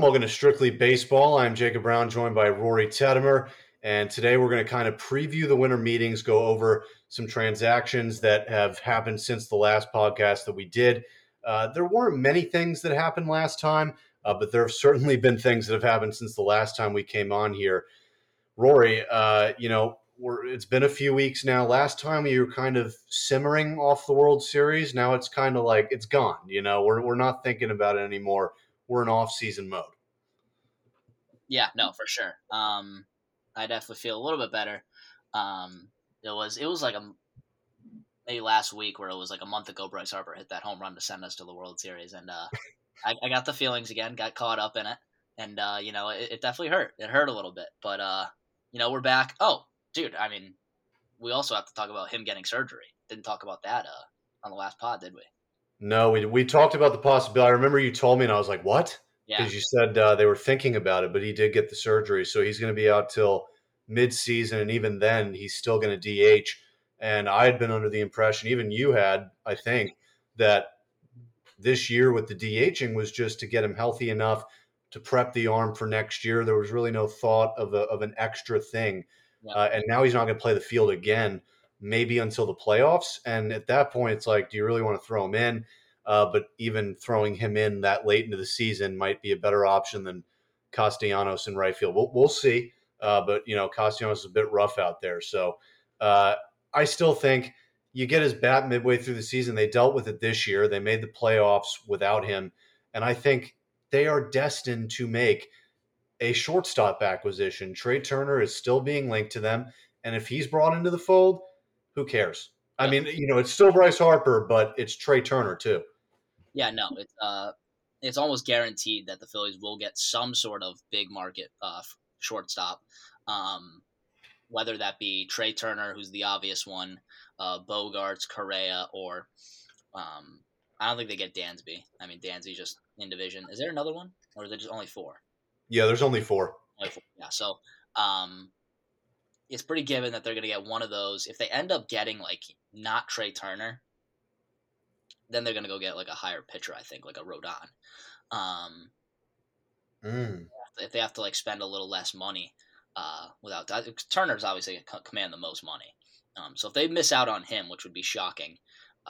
Welcome to Strictly Baseball. I'm Jacob Browne, joined by Rory Tettemer. And today we're going to kind of preview the winter meetings, go over some transactions that have happened since the last podcast that we did. Uh, there weren't many things that happened last time, uh, but there have certainly been things that have happened since the last time we came on here. Rory, uh, you know, it's been a few weeks now. Last time you were kind of simmering off the World Series. Now it's kind of like it's gone. You know, we're, we're not thinking about it anymore we're in off season mode. Yeah, no, for sure. Um, I definitely feel a little bit better. Um, it was it was like a maybe last week where it was like a month ago. Bryce Harper hit that home run to send us to the World Series, and uh, I, I, got the feelings again. Got caught up in it, and uh, you know it, it, definitely hurt. It hurt a little bit, but uh, you know we're back. Oh, dude, I mean, we also have to talk about him getting surgery. Didn't talk about that uh, on the last pod, did we? No, we we talked about the possibility. I remember you told me, and I was like, "What?" Because yeah. you said uh, they were thinking about it, but he did get the surgery, so he's going to be out till mid-season, and even then, he's still going to DH. And I had been under the impression, even you had, I think, that this year with the DHing was just to get him healthy enough to prep the arm for next year. There was really no thought of a, of an extra thing, yeah. uh, and now he's not going to play the field again maybe until the playoffs. And at that point, it's like, do you really want to throw him in? Uh, but even throwing him in that late into the season might be a better option than Castellanos in right field. We'll, we'll see. Uh, but, you know, Castellanos is a bit rough out there. So uh, I still think you get his bat midway through the season. They dealt with it this year. They made the playoffs without him. And I think they are destined to make a shortstop acquisition. Trey Turner is still being linked to them. And if he's brought into the fold, who cares? I mean, you know, it's still Bryce Harper, but it's Trey Turner too. Yeah, no, it's uh, it's almost guaranteed that the Phillies will get some sort of big market uh, shortstop, um, whether that be Trey Turner, who's the obvious one, uh, Bogaerts, Correa, or um, I don't think they get Dansby. I mean, Dansby just in division. Is there another one, or is there just only four? Yeah, there's only four. Only four. Yeah, so um, it's pretty given that they're going to get one of those. If they end up getting like not Trey Turner, then they're going to go get like a higher pitcher, I think, like a Rodon. Um, mm. If they have to like spend a little less money uh, without that, Turner's obviously going to command the most money. Um, so if they miss out on him, which would be shocking,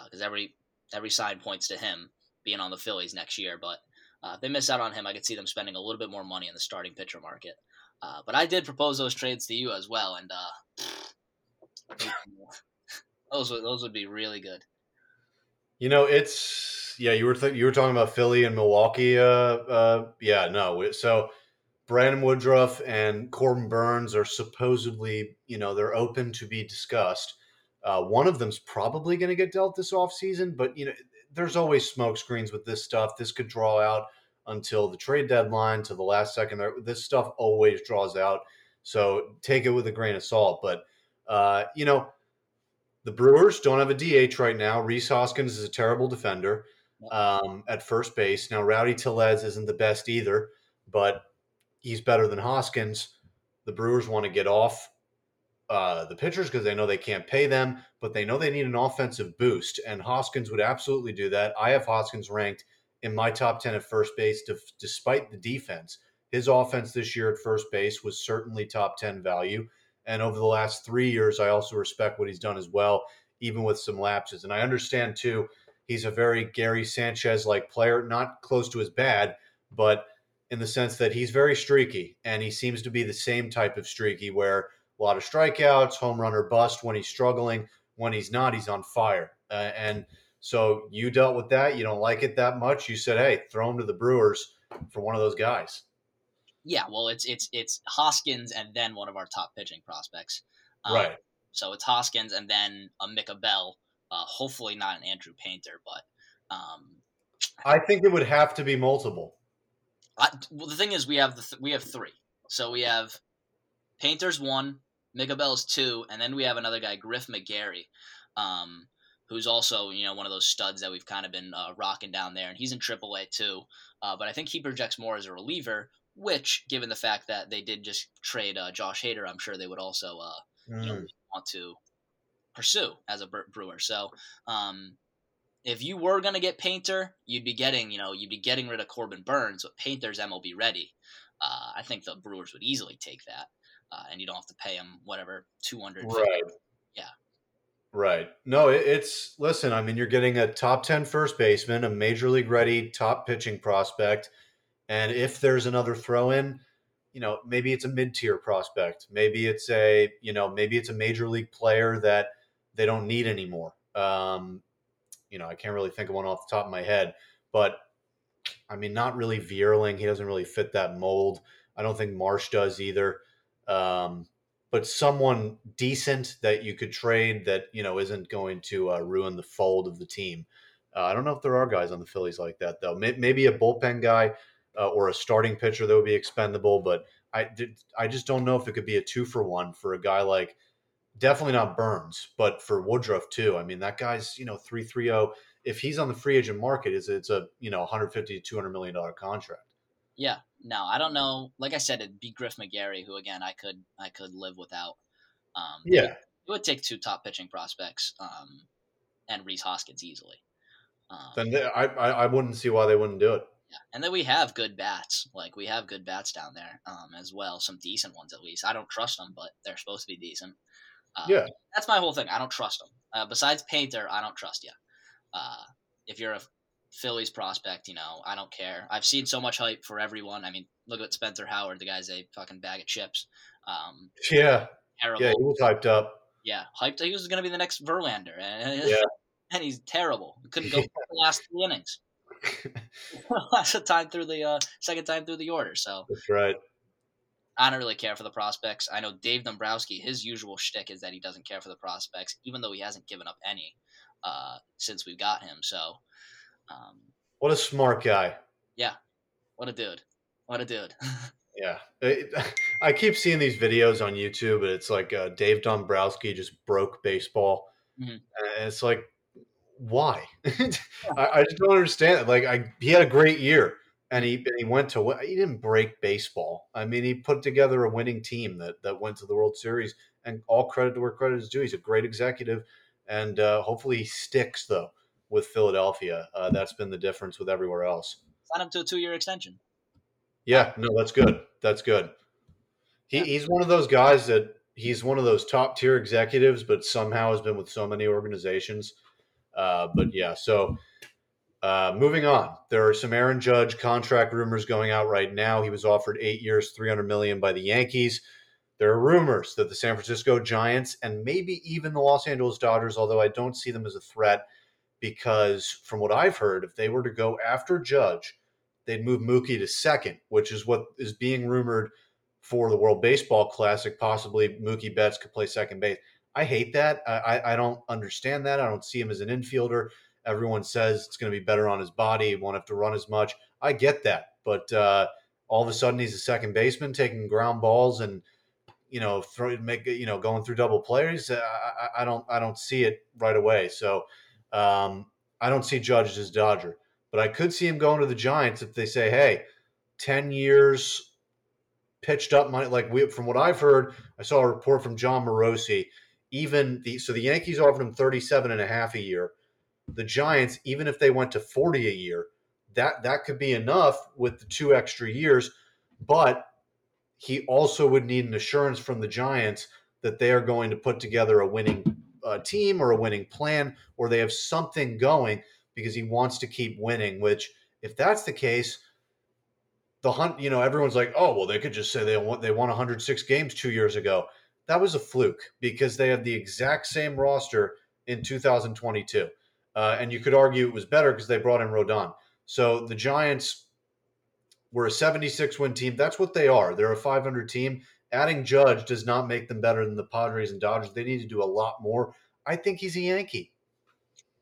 because uh, every every sign points to him being on the Phillies next year, but uh, if they miss out on him, I could see them spending a little bit more money in the starting pitcher market. Uh, but I did propose those trades to you as well, and uh, those would those would be really good. You know, it's yeah. You were th- you were talking about Philly and Milwaukee. Uh, uh, yeah, no. So Brandon Woodruff and Corbin Burnes are supposedly, you know, they're open to be discussed. Uh, one of them's probably going to get dealt this offseason, but you know, there's always smoke screens with this stuff. This could draw out until the trade deadline to the last second. This stuff always draws out, so take it with a grain of salt. But uh, you know, the Brewers don't have a DH right now. Rhys Hoskins is a terrible defender um, at first base. Now, Rowdy Tellez isn't the best either, but he's better than Hoskins. The Brewers want to get off uh, the pitchers because they know they can't pay them, but they know they need an offensive boost, and Hoskins would absolutely do that. I have Hoskins ranked in my top 10 at first base, despite the defense. His offense this year at first base was certainly top 10 value. And over the last three years, I also respect what he's done as well, even with some lapses. And I understand, too, he's a very Gary Sanchez like player, not close to his bad, but in the sense that he's very streaky. And he seems to be the same type of streaky where a lot of strikeouts, home run or bust when he's struggling. When he's not, he's on fire. Uh, and so you dealt with that. You don't like it that much. You said, "Hey, throw him to the Brewers for one of those guys." Yeah, well, it's it's it's Hoskins and then one of our top pitching prospects. Um, right. So it's Hoskins and then a Mick Abel. Uh, hopefully not an Andrew Painter, but um, I think it would have to be multiple. I, well, the thing is, we have the th- we have three. So we have Painter's one, Mick Abel's two, and then we have another guy, Griff McGarry. Um, who's also you know one of those studs that we've kind of been uh, rocking down there, and he's in AAA too. Uh, but I think he projects more as a reliever, which, given the fact that they did just trade uh, Josh Hader, I'm sure they would also mm. you know, mm. want to pursue as a Brewer. So um, if you were gonna get Painter, you'd be getting you know you'd be getting rid of Corbin Burnes, but Painter's MLB ready. Uh, I think the Brewers would easily take that, uh, and you don't have to pay him whatever two hundred. Right. Yeah. Right. No, it, it's listen. I mean, you're getting a top 10 first baseman, a major league ready top pitching prospect, and if there's another throw in, you know, maybe it's a mid tier prospect, maybe it's a you know, maybe it's a major league player that they don't need anymore. Um, you know, I can't really think of one off the top of my head, but I mean, not really Vierling. He doesn't really fit that mold. I don't think Marsh does either. Um, but someone decent that you could trade that you know isn't going to uh, ruin the fold of the team. Uh, I don't know if there are guys on the Phillies like that though. Maybe a bullpen guy uh, or a starting pitcher that would be expendable, but I I just don't know if it could be a two for one for a guy like definitely not Burnes, but for Woodruff too. I mean that guy's you know three three zero. Oh. If he's on the free agent market, is it's a you know 150 to 200 million dollar contract. Yeah, no, I don't know. Like I said, it'd be Griff McGarry, who again I could I could live without. Um, yeah, it, it, would take two top pitching prospects um, and Rhys Hoskins easily. Um, then they, I, I I wouldn't see why they wouldn't do it. Yeah, and then we have good bats. Like we have good bats down there um, as well. Some decent ones at least. I don't trust them, but they're supposed to be decent. Uh, yeah, that's my whole thing. I don't trust them. Uh, besides Painter, I don't trust you. Uh, if you're a Phillies prospect, you know, I don't care. I've seen so much hype for everyone. I mean, look at Spencer Howard. The guy's a fucking bag of chips. Um, yeah. Terrible. Yeah, he was hyped up. Yeah, hyped. He was going to be the next Verlander. And, yeah. and he's terrible. Couldn't go yeah. the last three innings. last time through the uh, second time through the order. So that's right. I don't really care for the prospects. I know Dave Dombrowski. His usual shtick is that he doesn't care for the prospects, even though he hasn't given up any uh, since we got him. So um, what a smart guy. Yeah. What a dude. What a dude. yeah. It, I keep seeing these videos on YouTube, and it's like uh, Dave Dombrowski just broke baseball. Mm-hmm. And it's like, why? I, I, just don't understand it. Like, I, he had a great year, and he he went to he didn't break baseball. I mean, he put together a winning team that that went to the World Series, and all credit to where credit is due. He's a great executive, and uh, hopefully he sticks though with Philadelphia. Uh, that's been the difference with everywhere else. Sign him to a two-year extension. Yeah, no, that's good. That's good. He, yeah. He's one of those guys that he's one of those top tier executives, but somehow has been with so many organizations. Uh, but yeah, so uh, moving on, there are some Aaron Judge contract rumors going out right now. He was offered eight years, three hundred million by the Yankees. There are rumors that the San Francisco Giants and maybe even the Los Angeles Dodgers, although I don't see them as a threat, because from what I've heard, if they were to go after Judge, they'd move Mookie to second, which is what is being rumored for the World Baseball Classic. Possibly Mookie Betts could play second base. I hate that. I, I don't understand that. I don't see him as an infielder. Everyone says it's going to be better on his body. He won't have to run as much. I get that, but uh, all of a sudden he's a second baseman taking ground balls and you know throw make you know going through double plays. I, I, I don't I don't see it right away. So um, I don't see Judge as Dodger, but I could see him going to the Giants if they say, "Hey, ten years pitched up money." Like we, from what I've heard, I saw a report from Jon Morosi. Even the so the Yankees offered him 37 and a half a year. The Giants, even if they went to 40 a year, that that could be enough with the two extra years. But he also would need an assurance from the Giants that they are going to put together a winning a team or a winning plan, or they have something going because he wants to keep winning. Which, if that's the case, the hunt, you know, everyone's like, oh, well, they could just say they won, they won 106 games two years ago. That was a fluke because they had the exact same roster in 2022. Uh, and you could argue it was better because they brought in Rodon. So the Giants were a 76 win team. That's what they are. They're a 500 team adding Judge does not make them better than the Padres and Dodgers. They need to do a lot more. I think he's a Yankee.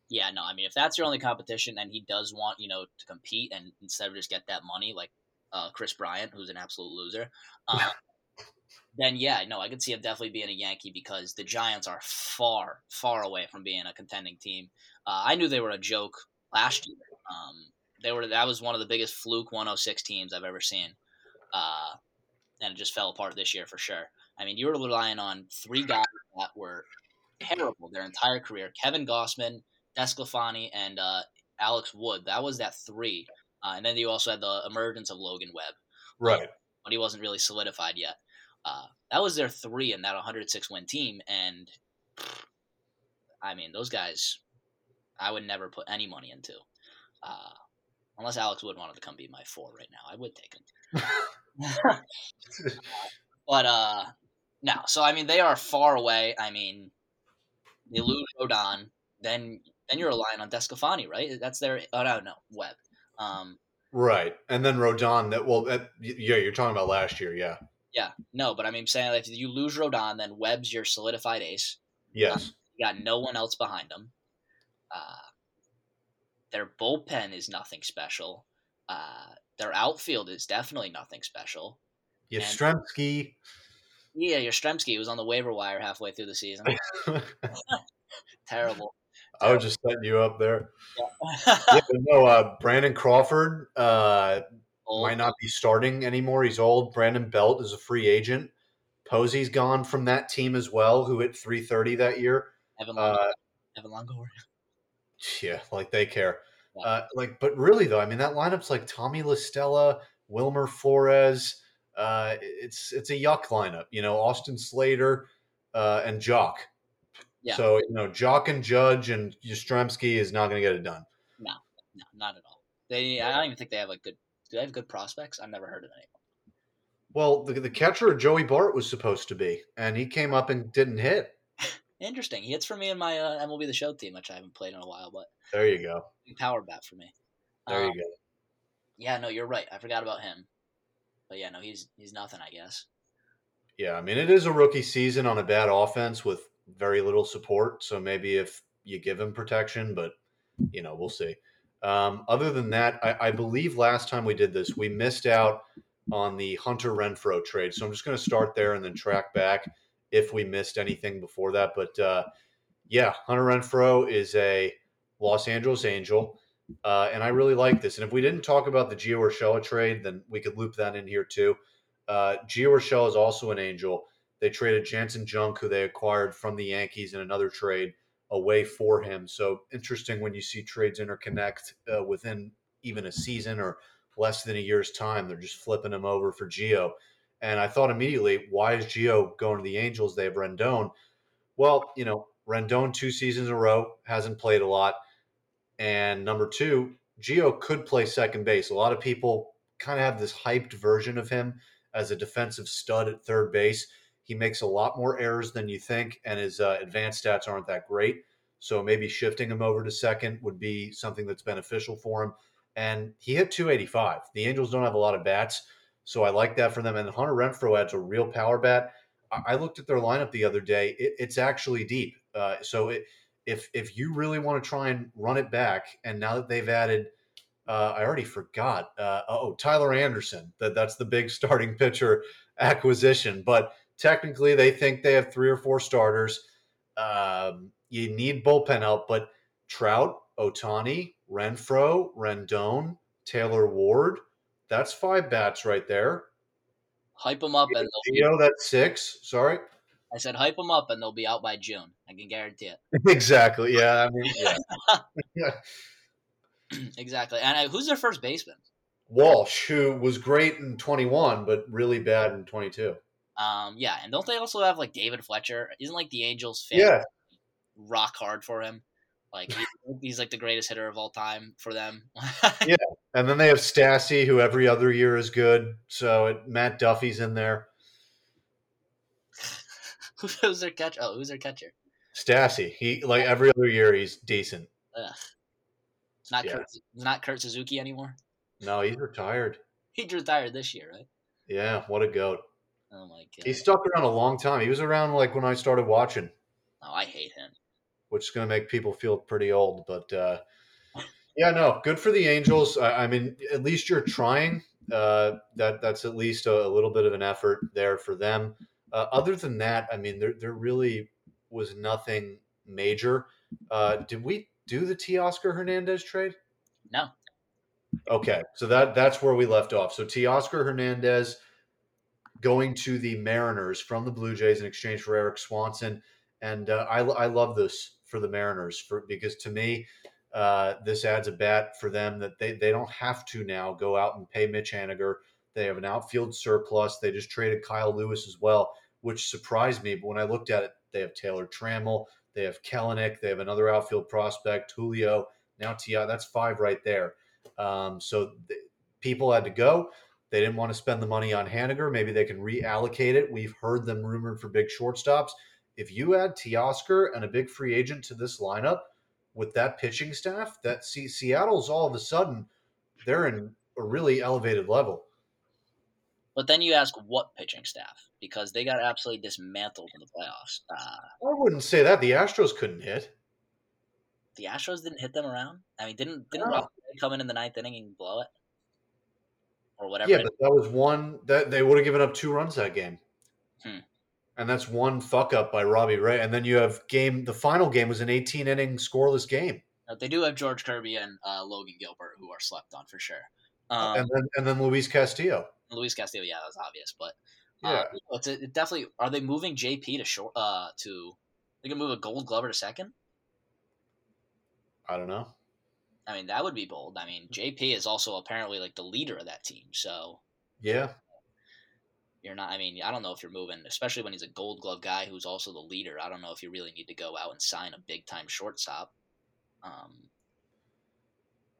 Yeah, no, I mean, if that's your only competition and he does want, you know, to compete and instead of just get that money, like uh, Kris Bryant, who's an absolute loser, uh, then yeah, no, I could see him definitely being a Yankee because the Giants are far, far away from being a contending team. Uh, I knew they were a joke last year. Um, they were that was one of the biggest fluke 106 teams I've ever seen. Uh, and it just fell apart this year for sure. I mean, you were relying on three guys that were terrible their entire career: Kevin Gausman, DeSclafani, and uh, Alex Wood. That was that three. Uh, and then you also had the emergence of Logan Webb, Right. but he wasn't really solidified yet. Uh, that was their three in that 106 win team, and I mean those guys, I would never put any money into, uh, unless Alex Wood wanted to come be my four right now. I would take him. But uh no, so I mean they are far away. I mean they lose Rodon, then then you're relying on DeSclafani, right? That's their oh no no Webb. Um Right. And then Rodon that well that, yeah, you're talking about last year, yeah. yeah, no, but I mean saying like, if you lose Rodon, then Webb's your solidified ace. Yes. You got no one else behind them. Uh their bullpen is nothing special. Uh their outfield is definitely nothing special. Yastrzemski. Yeah, Yastrzemski was on the waiver wire halfway through the season. Terrible. I was just setting you up there. Yeah. Yeah, no, uh, Brandon Crawford uh, might not be starting anymore. He's old. Brandon Belt is a free agent. Posey's gone from that team as well, who hit 330 that year. Evan Longoria. Uh, Evan Longoria. yeah, like they care. Uh, like, but really though, I mean, that lineup's like Tommy La Stella, Wilmer Flores. Uh, it's it's a yuck lineup. You know, Austin Slater uh, and Joc. Yeah. So you know, Joc and Judge and Yastrzemski is not going to get it done. No, no, not at all. They. I don't even think they have like good. Do they have good prospects? I've never heard of any. Well, the, the catcher Joey Bart was supposed to be, and he came up and didn't hit. Interesting. He hits for me in my uh, MLB The Show team, which I haven't played in a while, but There you go. power bat for me. There Um, you go. Yeah, no, you're right. I forgot about him. But yeah, no, he's he's nothing. I guess. Yeah, I mean, it is a rookie season on a bad offense with very little support. So maybe if you give him protection, but you know, we'll see. Um, other than that, I, I believe last time we did this, we missed out on the Hunter Renfroe trade. So I'm just going to start there and then track back if we missed anything before that. But uh, yeah, Hunter Renfroe is a Los Angeles Angel. Uh, and I really like this. And if we didn't talk about the Gio Urshela trade, then we could loop that in here too. Uh, Gio Urshela is also an Angel. They traded Janson Junk, who they acquired from the Yankees in another trade, away for him. So interesting when you see trades interconnect uh, within even a season or less than a year's time. They're just flipping him over for Gio. And I thought immediately, why is Gio going to the Angels? They have Rendon. Well, you know, Rendon two seasons in a row hasn't played a lot. And number two, Gio could play second base. A lot of people kind of have this hyped version of him as a defensive stud at third base. He makes a lot more errors than you think, and his uh, advanced stats aren't that great. So maybe shifting him over to second would be something that's beneficial for him. And he hit 285. The Angels don't have a lot of bats, so I like that for them. And Hunter Renfroe adds a real power bat. I, I looked at their lineup the other day. It, it's actually deep. Uh, so it, if if you really want to try and run it back, and now that they've added, uh, I already forgot. Uh, oh, Tyler Anderson. That that's the big starting pitcher acquisition. But technically, they think they have three or four starters. Um, you need bullpen help, but Trout, Ohtani, Renfroe, Rendon, Taylor Ward. That's five bats right there. Hype them up, and they'll be, that's six. Sorry. I said hype them up, and they'll be out by June. I can guarantee it. Exactly. Yeah. I mean, yeah. exactly. And uh, who's their first baseman? Walsh, who was great in 21, but really bad in 22. Um, yeah, and don't they also have like David Fletcher? Isn't like the Angels fan Yeah. rock hard for him? Like he's like the greatest hitter of all time for them. Yeah. And then they have Stassi, who every other year is good. So it, Matt Duffy's in there. who's their catcher? Oh, who's their catcher? Stassi, he like every other year he's decent. Ugh. It's not Yeah. Kurt, not Kurt Suzuki anymore. No, he's retired. He retired this year, right? Yeah, what a goat. Oh my god! He stuck around a long time. He was around like when I started watching, Oh, I hate him. Which is going to make people feel pretty old. But uh, yeah, no, good for the Angels. I, I mean, at least you're trying. Uh, that that's at least a, a little bit of an effort there for them. Uh, other than that, I mean, there there really was nothing major. Uh, did we do the Teoscar Hernandez trade? No, Okay, so that that's where we left off. So Teoscar Hernandez going to the Mariners from the Blue Jays in exchange for Erik Swanson, and uh, I I love this for the Mariners for because to me, uh, this adds a bat for them that they, they don't have to now go out and pay Mitch Haniger. They have an outfield surplus. They just traded Kyle Lewis as well, which surprised me. But when I looked at it, they have Taylor Trammell, they have Kelenic, they have another outfield prospect, Julio, now Ti. That's five right there. Um, so th- people had to go. They didn't want to spend the money on Haniger. Maybe they can reallocate it. We've heard them rumored for big shortstops. If you add Teoscar and a big free agent to this lineup with that pitching staff, that see, Seattle's all of a sudden they're in a really elevated level. But then you ask what pitching staff because they got absolutely dismantled in the playoffs. Uh, I wouldn't say that the Astros couldn't hit. The Astros didn't hit them around. I mean, didn't didn't no. come in in the ninth inning and blow it? or whatever. Yeah, but that was one that they would have given up two runs that game. Hmm. And that's one fuck up by Robbie Ray. And then you have game. The final game was an 18 inning scoreless game. They do have George Kirby and uh, Logan Gilbert, who are slept on for sure. Um, and then and then Luis Castillo. Luis Castillo, yeah, that was obvious, but uh, yeah, it's a, it definitely. Are they moving JP to short? Uh, to they can move a Gold Glover to second. I don't know. I mean, that would be bold. I mean, JP is also apparently like the leader of that team. So yeah, you're not. I mean, I don't know if you're moving, especially when he's a Gold Glove guy who's also the leader. I don't know if you really need to go out and sign a big time shortstop. Um,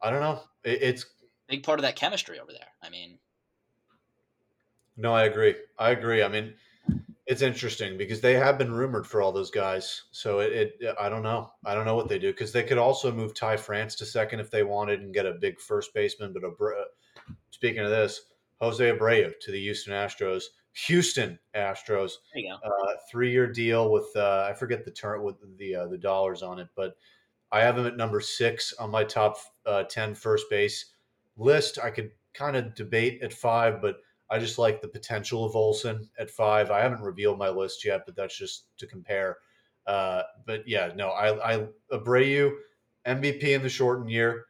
I don't know. It, it's big part of that chemistry over there. I mean, no, I agree. I agree. I mean, it's interesting because they have been rumored for all those guys. So it, it I don't know. I don't know what they do because they could also move Ty France to second if they wanted and get a big first baseman. But Abra- speaking of this, Jose Abreu to the Houston Astros. Houston Astros. There you go. Uh, three-year deal with uh, I forget the term with the uh, the dollars on it, but I have him at number six on my top uh, 10 first base list. I could kind of debate at five, but I just like the potential of Olson at five. I haven't revealed my list yet, but that's just to compare. Uh, but yeah, no, I, I Abreu, MVP in the shortened year,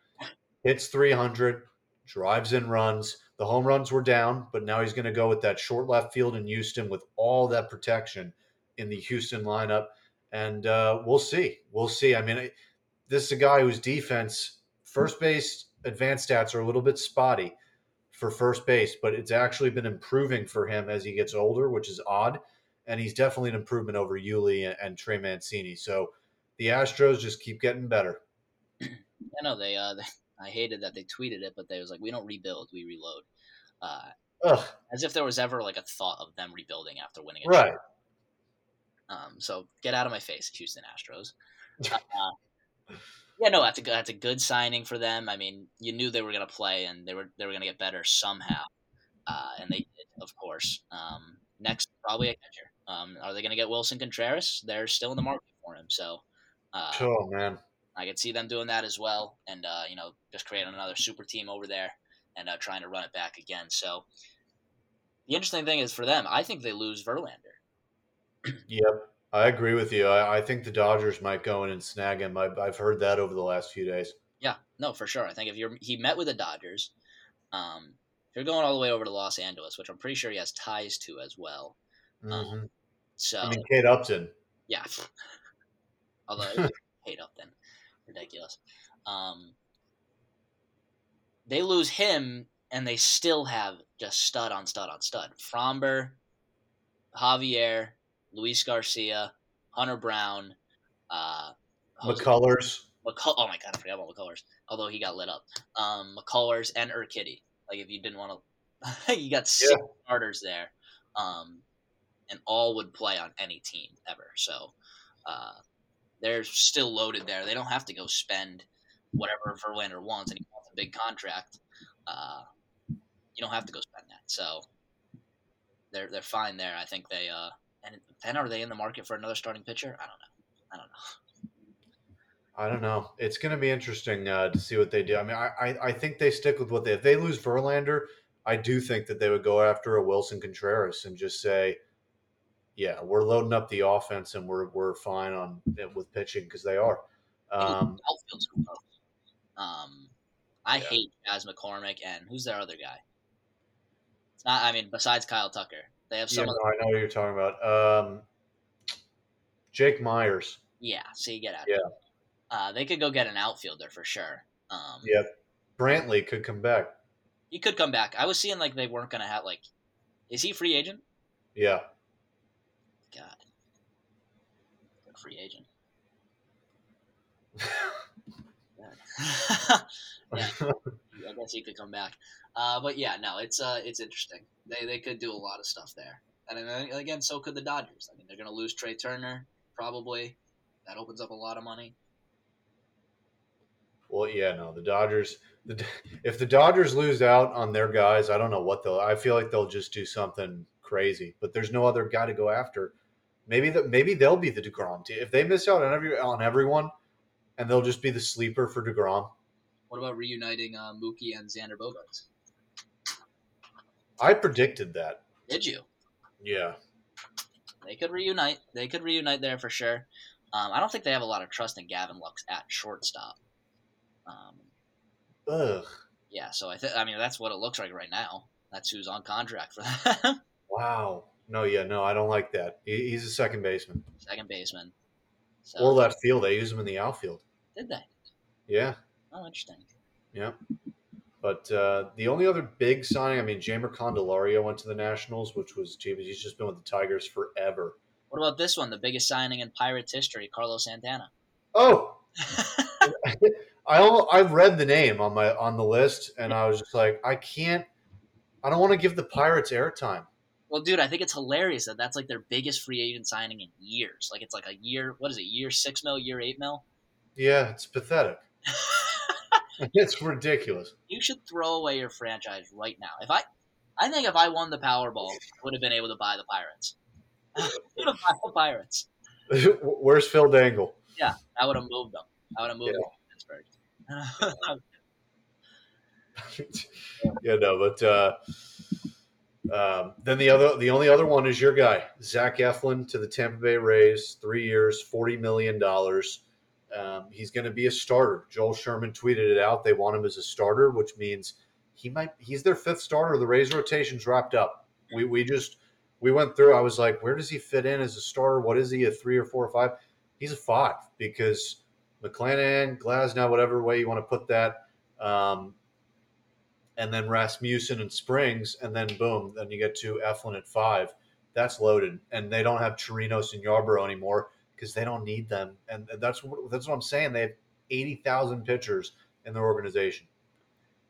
hits 300, drives in runs. The home runs were down, but now he's going to go with that short left field in Houston with all that protection in the Houston lineup. And uh, we'll see. We'll see. I mean, this is a guy whose defense, first base advanced stats are a little bit spotty for first base, but it's actually been improving for him as he gets older, which is odd. And he's definitely an improvement over Yuli and, and Trey Mancini. So the Astros just keep getting better. I know they, uh, I hated that they tweeted it, but they was like, we don't rebuild, we reload. Uh, as if there was ever like a thought of them rebuilding after winning a right. Um, so get out of my face, Houston Astros. Uh, yeah, no, that's a that's a good signing for them. I mean, you knew they were going to play and they were they were going to get better somehow, uh, and they did, of course. Um, next, probably a catcher. Um, are they going to get Willson Contreras? They're still in the market for him, so. Uh, oh man, I could see them doing that as well, and uh, you know, just creating another super team over there and uh, trying to run it back again. So, the interesting thing is for them, I think they lose Verlander. yep. I agree with you. I, I, think the Dodgers might go in and snag him. I've, I've heard that over the last few days. Yeah, no, for sure. I think if you're he met with the Dodgers, um, if you're going all the way over to Los Angeles, which I'm pretty sure he has ties to as well. Um, mm-hmm. Um, so I mean, Kate Upton. Yeah, although Kate Upton, ridiculous. Um, they lose him, and they still have just stud on stud on stud. Framber, Javier, Luis Garcia, Hunter Brown, uh, McCullers. McCull- oh my god, I forgot about McCullers. Although he got lit up. Um, McCullers and Urquidy. Like if you didn't want to, you got six yeah. starters there, um, and all would play on any team ever. So uh, they're still loaded there. They don't have to go spend whatever Verlander wants, and he wants a big contract. Uh, you don't have to go spend that. So they're they're fine there. I think they uh, and then are they in the market for another starting pitcher? I don't know. I don't know. I don't know. It's going to be interesting uh, to see what they do. I mean, I, I, I think they stick with what they. If they lose Verlander, I do think that they would go after a Willson Contreras and just say, "Yeah, we're loading up the offense and we're we're fine on with pitching because they are." Um, um, I yeah. hate Chas McCormick and who's their other guy? It's not. I mean, besides Kyle Tucker, they have some. Yeah, no, I know what you're talking about. Um, Jake Meyers. Yeah, so you get out. Yeah. Uh, they could go get an outfielder for sure. Um, Yeah. Brantley could come back. He could come back. I was seeing like they weren't gonna have like. Is he free agent? Yeah. God. Free agent. yeah, I guess he could come back. Uh, but yeah, no, it's uh, it's interesting. They they could do a lot of stuff there, and then, again, so could the Dodgers. I mean, they're going to lose Trey Turner probably. That opens up a lot of money. Well, yeah, no, the Dodgers. The, if the Dodgers lose out on their guys, I don't know what they'll. I feel like they'll just do something crazy. But there's no other guy to go after. Maybe that. Maybe they'll be the Degrom team. If they miss out on every on everyone, and they'll just be the sleeper for Degrom. What about reuniting uh, Mookie and Xander Bogaerts? I predicted that. Did you? Yeah. They could reunite. They could reunite there for sure. Um, I don't think they have a lot of trust in Gavin Lux at shortstop. Um, Ugh. yeah, so I think I mean that's what it looks like right now. That's who's on contract for that. Wow. No, yeah, no, I don't like that. He, he's a second baseman. Second baseman. So, Or left field. They use him in the outfield. did they? Yeah. Oh, interesting. Yeah. But uh, the only other big signing, I mean, Jeimer Candelario went to the Nationals, which was, gee, he's just been with the Tigers forever. What about this one? The biggest signing in Pirates history, Carlos Santana. Oh, I al- I read the name on my on the list, and I was just like, I can't. I don't want to give the Pirates airtime. Well, dude, I think it's hilarious that that's like their biggest free agent signing in years. Like it's like a year. What is it? Year six mil? Year eight mil? Yeah, it's pathetic. it's ridiculous. you should throw away your franchise right now. If I, I think if I won the Powerball, I would have been able to buy the Pirates. would have bought the Pirates. Where's Phil Dangle? Yeah, I would have moved them. I would have moved Yeah. them to Pittsburgh. yeah, no, but uh, um, then the other, the only other one is your guy, Zach Eflin, to the Tampa Bay Rays, three years, forty million dollars. Um, he's going to be a starter. Joel Sherman tweeted it out. They want him as a starter, which means he might. He's their fifth starter. The Rays rotation's wrapped up. We we just we went through. I was like, where does he fit in as a starter? What is he? A three or four or five? He's a five because McClanahan, Glasnow, whatever way you want to put that. Um, and then Rasmussen and Springs, and then boom, then you get to Eflin at five. That's loaded, and they don't have Chirinos and Yarbrough anymore because they don't need them, and that's what that's what I'm saying. They have eighty thousand pitchers in their organization.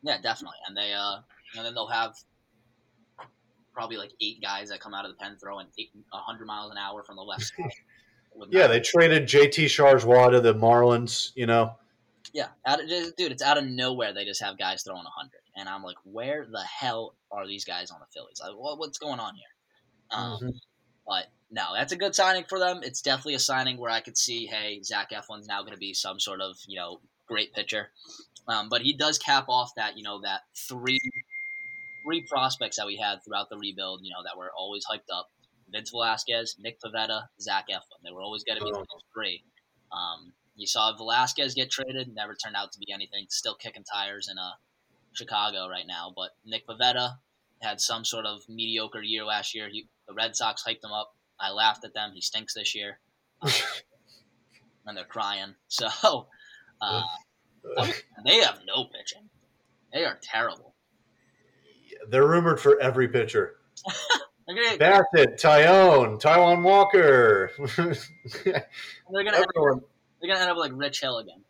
yeah, definitely. And they, uh, and then they'll have probably like eight guys that come out of the pen throwing eight, 100 miles an hour from the left side. Yeah, they traded JT Chargois to the Marlins. You know, yeah, out of, dude, it's out of nowhere. They just have guys throwing 100, and I'm like, where the hell are these guys on the Phillies? Like, what, what's going on here? Um, Mhm. But no, that's a good signing for them. It's definitely a signing where I could see, hey, Zach Eflin's now going to be some sort of you know great pitcher. Um, but he does cap off that you know that three three prospects that we had throughout the rebuild. You know that were always hyped up: Vince Velasquez, Nick Pivetta, Zach Eflin. They were always going to be Oh. those three. Um, you saw Velasquez get traded, never turned out to be anything. Still kicking tires in uh, Chicago right now. But Nick Pivetta had some sort of mediocre year last year. He, the Red Sox hyped him up. I laughed at them. He stinks this year. And they're crying. So uh, they have no pitching. They are terrible. they're rumored for every pitcher. Gonna, Bassitt, Tyone, Taijuan Walker. they're gonna, they're gonna end up like Rich Hill again.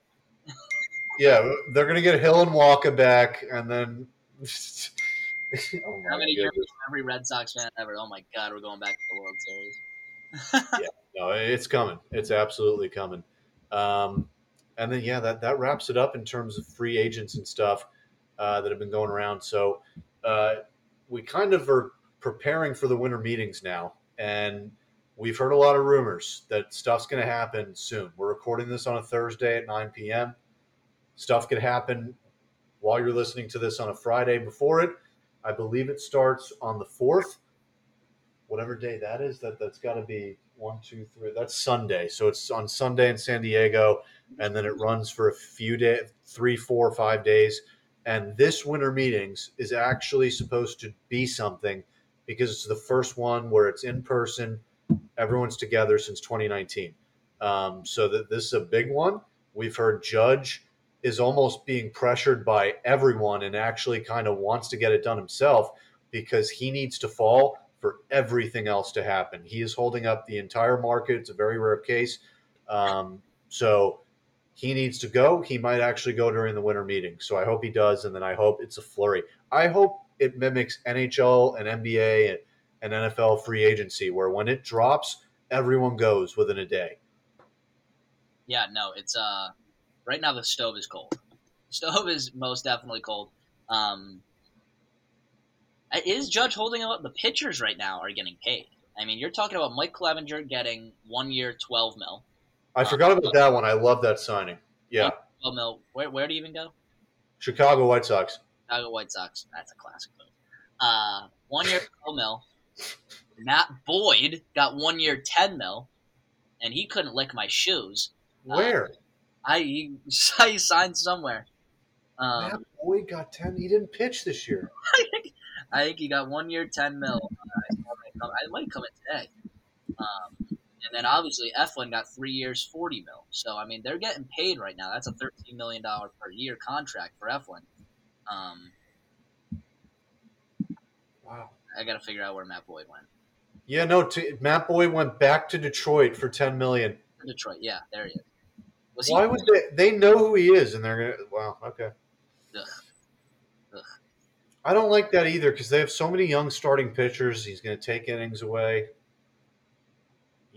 Yeah, they're gonna get Hill and Walker back, and then. oh How many years every Red Sox fan ever? Oh my God, we're going back to the World Series. yeah, No, it's coming. It's absolutely coming. Um, and then yeah, that that wraps it up in terms of free agents and stuff uh, that have been going around. So uh, we kind of are preparing for the winter meetings now, and we've heard a lot of rumors that stuff's going to happen soon. We're recording this on a Thursday at 9 p.m. Stuff could happen while you're listening to this on a Friday before it. I believe it starts on the fourth, whatever day that is. That that's got to be one, two, three. That's Sunday. So it's on Sunday in San Diego, and then it runs for a few days, three, four, five days. And this winter meetings is actually supposed to be something because it's the first one where it's in person. Everyone's together since 2019. Um, so that this is a big one. We've heard Judge is almost being pressured by everyone and actually kind of wants to get it done himself because he needs to fall for everything else to happen. He is holding up the entire market. It's a very rare case. Um, so he needs to go. He might actually go during the winter meeting. So I hope he does. And then I hope it's a flurry. I hope it mimics NHL and NBA and NFL free agency, where when it drops, everyone goes within a day. Yeah, no, it's uh right now the stove is cold. Stove is most definitely cold. Um, is Judge holding up? The pitchers right now are getting paid. I mean, you're talking about Mike Clevinger getting one year, twelve mil. I um, forgot about that one. I love that signing. Yeah, twelve mil. Where where do you even go? Chicago White Sox. Chicago White Sox. That's a classic move. Uh, one year, twelve mil. Matt Boyd got one year, ten mil, and he couldn't lick my shoes. Where? Uh, I he, he signed somewhere. Um, Matt Boyd got ten. He didn't pitch this year. I think I think he got one year, ten mil. Uh, I might come in today. Um, and then obviously Eflin got three years, forty mil. So I mean, they're getting paid right now. That's a thirteen million dollar per year contract for Eflin. Um, wow. I got to figure out where Matt Boyd went. Yeah, no. T- Matt Boyd went back to Detroit for ten million. Detroit, yeah, there he is. Was Why he- would they? They know who he is, and they're gonna. Wow. Okay. Ugh. Ugh. I don't like that either because they have so many young starting pitchers. He's going to take innings away.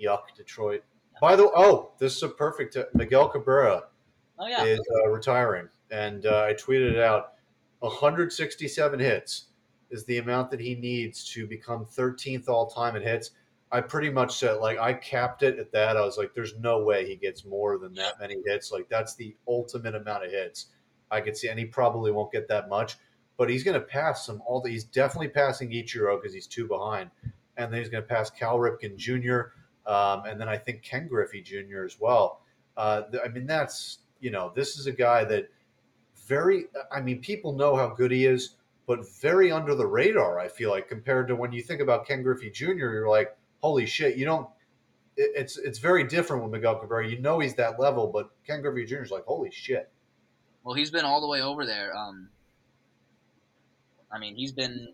Yuck, Detroit. By the way, oh, this is a perfect. Uh, Miguel Cabrera oh, yeah. is uh, retiring, and uh, I tweeted it out. 167 hits is the amount that he needs to become 13th all time in hits. I pretty much said like I capped it at that. I was like, there's no way he gets more than that many hits. Like that's the ultimate amount of hits I could see, and he probably won't get that much, but he's going to pass some. All the, he's definitely passing Ichiro because he's two behind, and then he's going to pass Cal Ripken Jr. Um, and then I think Ken Griffey Jr. as well. Uh, I mean, that's you know, this is a guy that very. I mean, people know how good he is, but very under the radar. I feel like compared to when you think about Ken Griffey Jr., you're like holy shit, you don't. it's it's very different with Miguel Cabrera. You know he's that level, but Ken Griffey Jr. is like holy shit. Well, he's been all the way over there. Um, I mean, he's been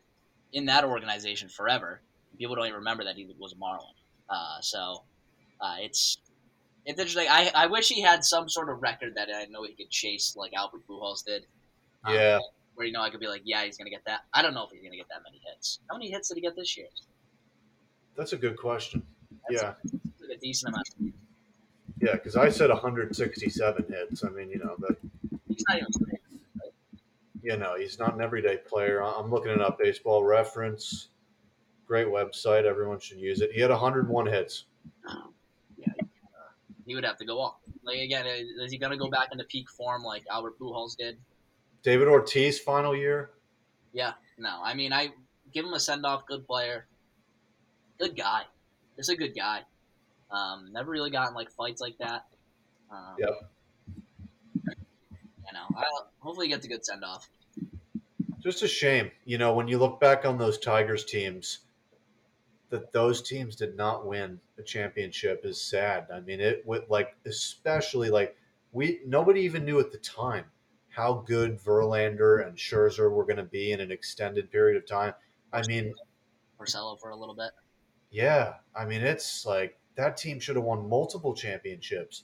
in that organization forever. People don't even remember that he was a Marlin. Uh, so uh, it's it's interesting. I, I wish he had some sort of record that I know he could chase like Albert Pujols did. Um, yeah. Where you know I could be like, yeah, he's gonna get that. I don't know if he's gonna get that many hits. How many hits did he get this year? That's a good question. That's yeah, a, a decent amount. Yeah, because I said 167 hits. I mean, you know that. He's not even. Playing, right? You know, he's not an everyday player. I'm looking it up. Baseball Reference, great website. Everyone should use it. He had 101 hits. Oh, yeah, he would have to go off. Like again, uh, is he going to go back into peak form like Albert Pujols did? David Ortiz final year. Yeah, no. I mean, I give him a send off. Good player good guy. Just a good guy. Um, never really gotten like fights like that. Um, yep. You know, I'll, hopefully, he gets a good send off. Just a shame, you know, when you look back on those Tigers teams, that those teams did not win a championship is sad. I mean, it with like especially like we nobody even knew at the time how good Verlander and Scherzer were going to be in an extended period of time. I mean, Porcello for a little bit. Yeah, I mean, it's like that team should have won multiple championships.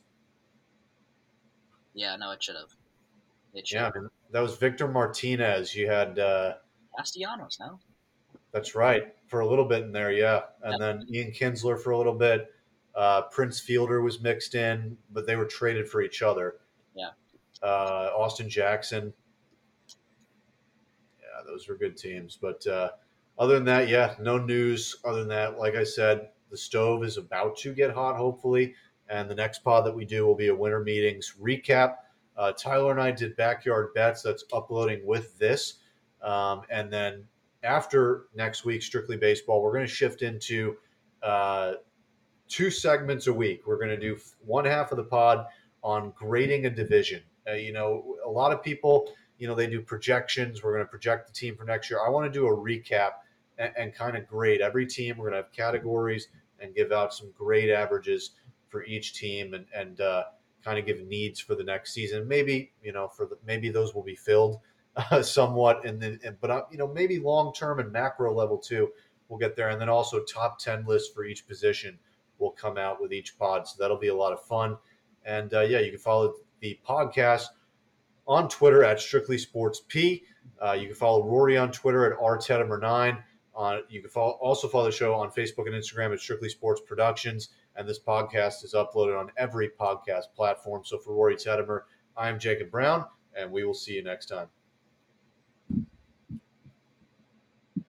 Yeah, no, it should have. It should. Yeah, that was Victor Martinez. You had uh, Castellanos now. That's right, for a little bit in there, yeah, and then Ian Kinsler for a little bit. Uh, Prince Fielder was mixed in, but they were traded for each other. Yeah. Uh, Austin Jackson. Yeah, those were good teams, but uh, other than that, yeah, no news. Other than that, like I said, the stove is about to get hot, hopefully. And the next pod that we do will be a winter meetings recap. Uh, Tyler and I did backyard bets. That's uploading with this. Um, and then after next week, strictly baseball, we're going to shift into uh, two segments a week. We're going to do one half of the pod on grading a division. Uh, you know, a lot of people, you know, they do projections. We're going to project the team for next year. I want to do a recap and, and kind of grade every team. We're going to have categories and give out some grade averages for each team and and uh, kind of give needs for the next season. Maybe you know for the, maybe those will be filled uh, somewhat, and then but uh, you know maybe long term and macro level too. We'll get there, and then also top ten lists for each position will come out with each pod. So that'll be a lot of fun. And uh, yeah, you can follow the podcast on Twitter at Strictly Sports P. Uh, you can follow Rory on Twitter at rtettemer9. Uh, you can follow, also follow the show on Facebook and Instagram at Strictly Sports Productions. And this podcast is uploaded on every podcast platform. So for Rory Tettemer, I'm Jacob Browne, and we will see you next time.